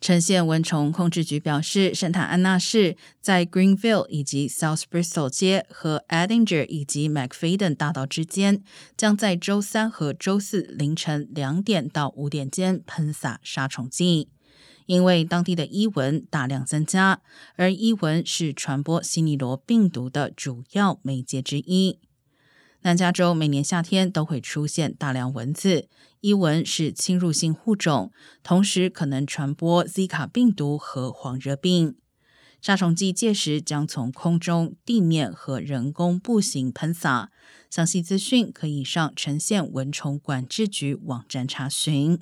呈县蚊虫控制局表示，圣塔安娜市在 Greenville 以及 South Bristol 街和 Edinger 以及 McFadden 大道之间，将在周三和周四凌晨两点到五点间喷洒杀虫剂。因为当地的伊蚊大量增加，而伊蚊是传播西尼罗病毒的主要媒介之一。南加州每年夏天都会出现大量蚊子，伊蚊是侵入性物种，同时可能传播 Zika 病毒和黄热病。杀虫剂届时将从空中、地面和人工步行喷洒。详细资讯可以上呈现蚊虫管制局网站查询。